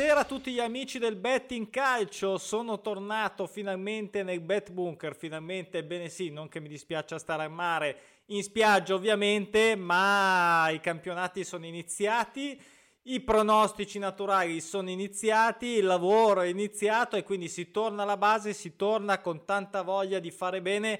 Buonasera a tutti gli amici del betting calcio, sono tornato finalmente nel bet bunker, finalmente, bene sì, non che mi dispiaccia stare a mare in spiaggia ovviamente, ma i campionati sono iniziati, i pronostici naturali sono iniziati, il lavoro è iniziato e quindi si torna alla base, si torna con tanta voglia di fare bene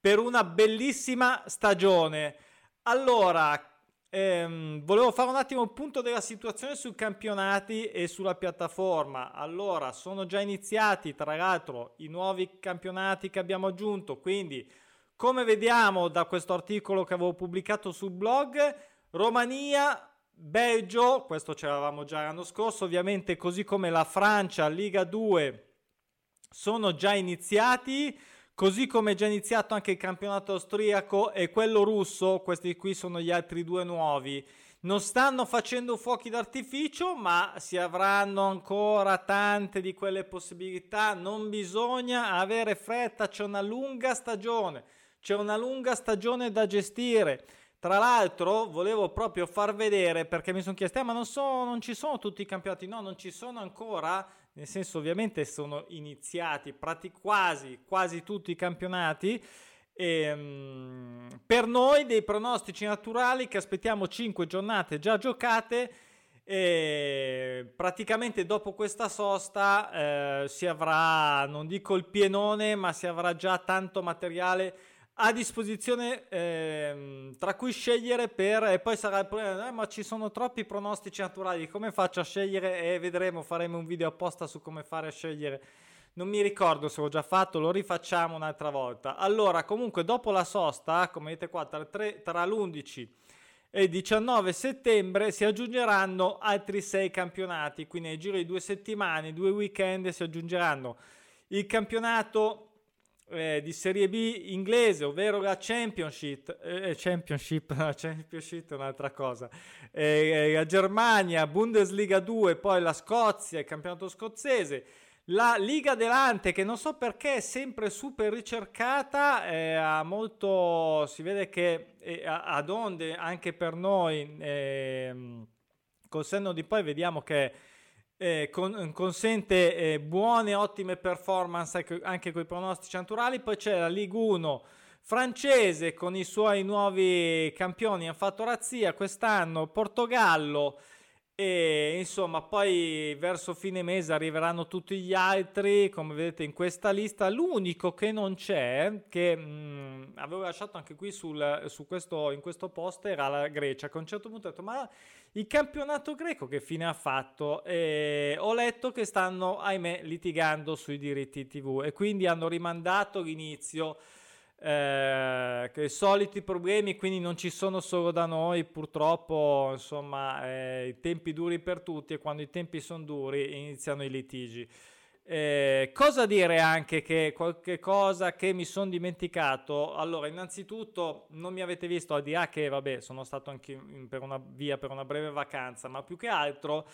per una bellissima stagione. Allora, Ehm, volevo fare un attimo il punto della situazione sui campionati e sulla piattaforma. Allora, sono già iniziati, tra l'altro, i nuovi campionati che abbiamo aggiunto. Quindi, come vediamo da questo articolo che avevo pubblicato sul blog, Romania, Belgio, questo ce l'avevamo già l'anno scorso, ovviamente, così come la Francia, Liga 2, sono già iniziati. Così come è già iniziato anche il campionato austriaco e quello russo, questi qui sono gli altri due nuovi. Non stanno facendo fuochi d'artificio, ma si avranno ancora tante di quelle possibilità. Non bisogna avere fretta, c'è una lunga stagione, c'è una lunga stagione da gestire. Tra l'altro, volevo proprio far vedere perché mi sono chiesto: eh, ma non, so, non ci sono tutti i campionati? No, non ci sono ancora nel senso ovviamente sono iniziati prati- quasi, quasi tutti i campionati. E, um, per noi dei pronostici naturali che aspettiamo 5 giornate già giocate e praticamente dopo questa sosta eh, si avrà non dico il pienone ma si avrà già tanto materiale a disposizione ehm, tra cui scegliere per e poi sarà il problema eh, ma ci sono troppi pronostici naturali come faccio a scegliere? E vedremo faremo un video apposta su come fare a scegliere. Non mi ricordo se l'ho già fatto lo rifacciamo un'altra volta. Allora comunque dopo la sosta come vedete qua tra, tre, tra l'11 e il 19 settembre si aggiungeranno altri sei campionati. Quindi nel giro di due settimane due weekend si aggiungeranno il campionato eh, di Serie B inglese, ovvero la Championship, eh, Championship, la Championship è un'altra cosa, eh, la Germania, Bundesliga 2, poi la Scozia, il campionato scozzese, la Liga Delante che non so perché è sempre super ricercata, eh, ha molto, si vede che eh, ad onde anche per noi, eh, col senno di poi vediamo che eh, con, consente eh, buone, ottime performance anche, con i pronostici naturali. Poi c'è la Ligue 1 francese con i suoi nuovi campioni, hanno fatto razzia quest'anno, Portogallo. E insomma, poi verso fine mese arriveranno tutti gli altri, come vedete in questa lista. L'unico che non c'è, che mh, mm, avevo lasciato anche qui sul, su questo, in questo post, era la Grecia. Che a un certo punto ho detto, ma il campionato greco che fine ha fatto? E ho letto che stanno, ahimè, litigando sui diritti TV e quindi hanno rimandato l'inizio eh, i soliti problemi quindi non ci sono solo da noi purtroppo insomma eh, i tempi duri per tutti e quando i tempi sono duri iniziano i litigi eh, cosa dire anche che qualche cosa che mi sono dimenticato? Allora innanzitutto non mi avete visto al di là che vabbè sono stato anche in, per una via per una breve vacanza ma più che altro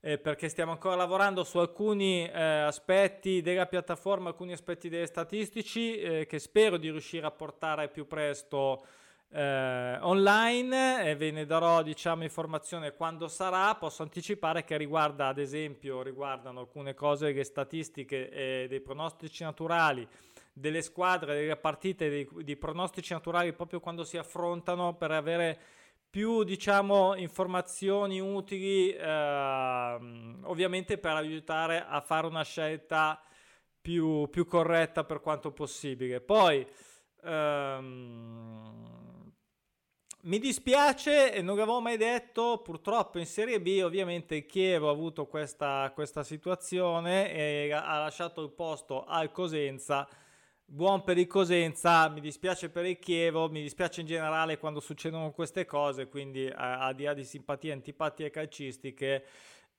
eh, perché stiamo ancora lavorando su alcuni eh, aspetti della piattaforma, alcuni aspetti delle statistici eh, che spero di riuscire a portare più presto eh, online e ve ne darò diciamo informazione quando sarà. Posso anticipare che riguarda ad esempio riguardano alcune cose statistiche e dei pronostici naturali delle squadre, delle partite, dei, dei pronostici naturali proprio quando si affrontano per avere più diciamo informazioni utili eh, ovviamente per aiutare a fare una scelta più, più corretta per quanto possibile poi ehm, mi dispiace non l'avevo mai detto purtroppo in Serie B ovviamente il Chievo ha avuto questa, questa situazione e ha lasciato il posto al Cosenza. Buon per il Cosenza, mi dispiace per il Chievo, mi dispiace in generale quando succedono queste cose, quindi a, a di là di simpatie e antipatie calcistiche,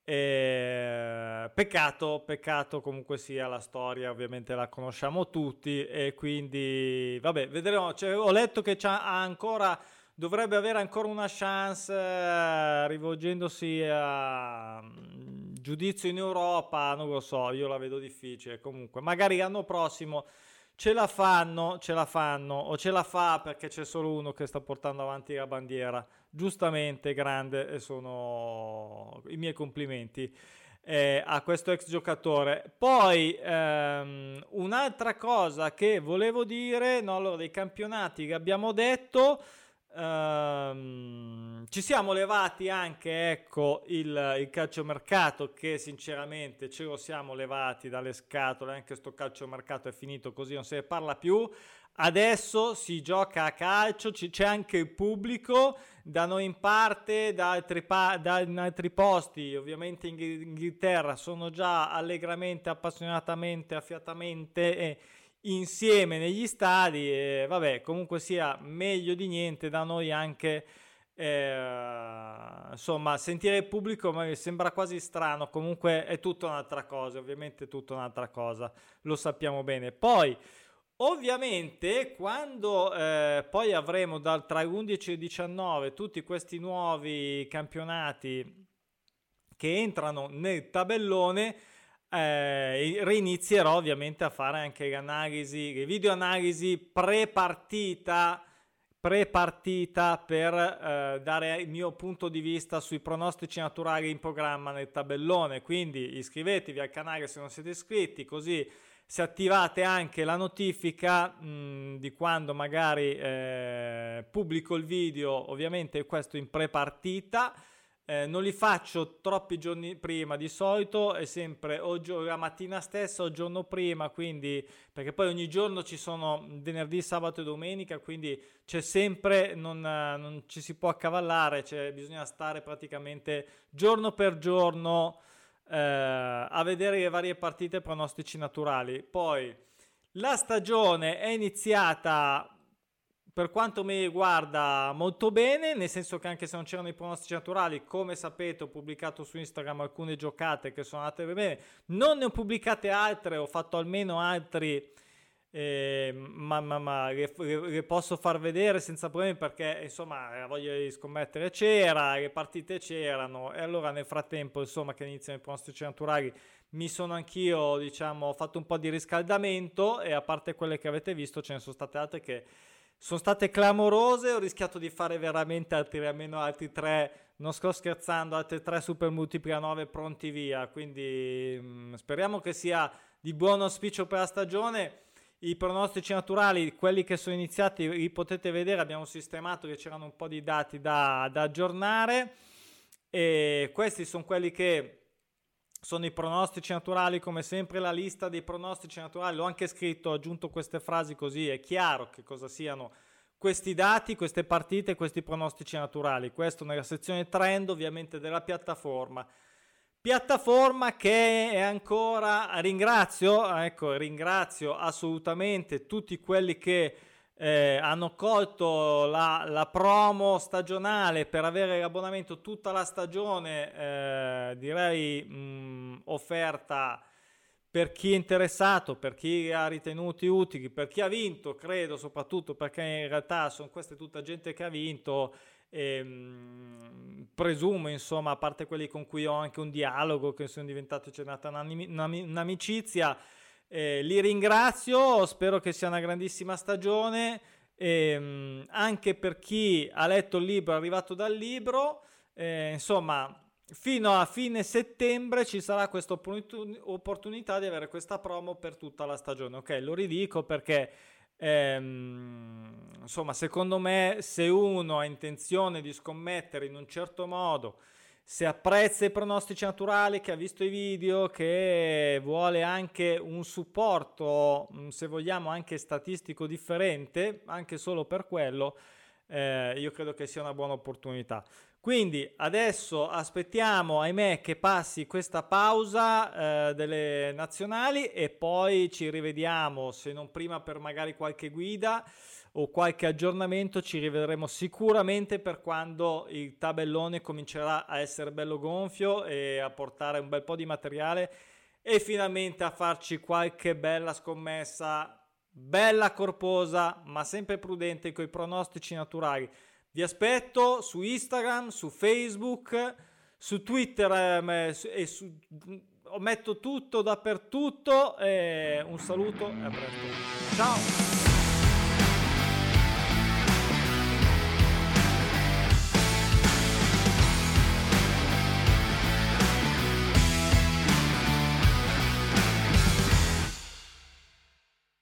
eh, peccato, peccato comunque sia la storia, ovviamente la conosciamo tutti e quindi vabbè, vedremo, cioè, ho letto che c'ha ancora dovrebbe avere ancora una chance eh, rivolgendosi a um, giudizio in Europa, non lo so, io la vedo difficile comunque, magari l'anno prossimo ce la fanno, ce la fanno, o ce la fa perché c'è solo uno che sta portando avanti la bandiera. Giustamente, grande, e sono i miei complimenti eh, a questo ex giocatore. Poi ehm, un'altra cosa che volevo dire, no, allora, dei campionati che abbiamo detto. Um, ci siamo levati anche ecco il, il calciomercato che sinceramente ce lo siamo levati dalle scatole. Anche sto calciomercato è finito così non se ne parla più. Adesso si gioca a calcio c- c'è anche il pubblico. Da noi in parte da altri, pa- da in altri posti ovviamente in Inghilterra sono già allegramente appassionatamente affiatamente e insieme negli stadi e vabbè comunque sia meglio di niente da noi anche eh, insomma sentire il pubblico mi sembra quasi strano. Comunque è tutta un'altra cosa ovviamente è tutta un'altra cosa lo sappiamo bene. Poi Ovviamente quando eh, poi avremo dal tra 11 e 19 tutti questi nuovi campionati che entrano nel tabellone, eh, reinizierò ovviamente a fare anche analisi, video analisi pre-partita, pre-partita per eh, dare il mio punto di vista sui pronostici naturali in programma nel tabellone. Quindi iscrivetevi al canale se non siete iscritti, così se attivate anche la notifica mh, di quando magari eh, pubblico il video, ovviamente questo in pre-partita eh, non li faccio troppi giorni prima, di solito è sempre o gio- la mattina stessa o il giorno prima, quindi perché poi ogni giorno ci sono venerdì, sabato e domenica, quindi c'è sempre, non, non ci si può accavallare, cioè bisogna stare praticamente giorno per giorno eh, a vedere le varie partite pronostici naturali. Poi la stagione è iniziata per quanto mi riguarda molto bene, nel senso che anche se non c'erano i pronostici naturali, come sapete ho pubblicato su Instagram alcune giocate che sono andate bene, non ne ho pubblicate altre, ho fatto almeno altri, eh, ma, ma, ma le, le, posso far vedere senza problemi perché insomma la voglia di scommettere c'era, le partite c'erano. E allora nel frattempo insomma che iniziano i pronostici naturali mi sono anch'io diciamo fatto un po' di riscaldamento e a parte quelle che avete visto ce ne sono state altre che sono state clamorose, ho rischiato di fare veramente altri, almeno altri tre, non sto scherzando, altri tre super multipli a 9 pronti via, quindi mh, mm, speriamo che sia di buon auspicio per la stagione. I pronostici naturali, quelli che sono iniziati, li potete vedere, abbiamo sistemato che c'erano un po' di dati da, da aggiornare e questi sono quelli che sono i pronostici naturali, come sempre la lista dei pronostici naturali, l'ho anche scritto, ho aggiunto queste frasi così è chiaro che cosa siano questi dati, queste partite, questi pronostici naturali. Questo nella sezione trend ovviamente della piattaforma. Piattaforma che è ancora, ringrazio, ecco, ringrazio assolutamente tutti quelli che eh, hanno colto la, la, promo stagionale per avere l'abbonamento tutta la stagione, eh, direi mh, offerta per chi è interessato, per chi ha ritenuti utili, per chi ha vinto, credo soprattutto perché in realtà sono queste tutta gente che ha vinto. E, mh, presumo insomma a parte quelli con cui ho anche un dialogo che sono diventati c'è nata un'amicizia eh, li ringrazio, spero che sia una grandissima stagione. Eh, anche per chi ha letto il libro, è arrivato dal libro, eh, insomma, fino a fine settembre ci sarà questa opportunità di avere questa promo per tutta la stagione. Ok, lo ridico perché ehm, insomma, secondo me, se uno ha intenzione di scommettere in un certo modo se apprezza i pronostici naturali, che ha visto i video, che vuole anche un supporto, mm, se vogliamo, anche statistico differente, anche solo per quello, eh, io credo che sia una buona opportunità. Quindi adesso aspettiamo, ahimè, che passi questa pausa eh, delle nazionali e poi ci rivediamo, se non prima per magari qualche guida o qualche aggiornamento ci rivedremo sicuramente per quando il tabellone comincerà a essere bello gonfio e a portare un bel po' di materiale e finalmente a farci qualche bella scommessa, bella corposa, ma sempre prudente con i pronostici naturali. Vi aspetto su Instagram, su Facebook, su Twitter ehm, e su, metto tutto dappertutto. Eh, un saluto e a presto. Ciao!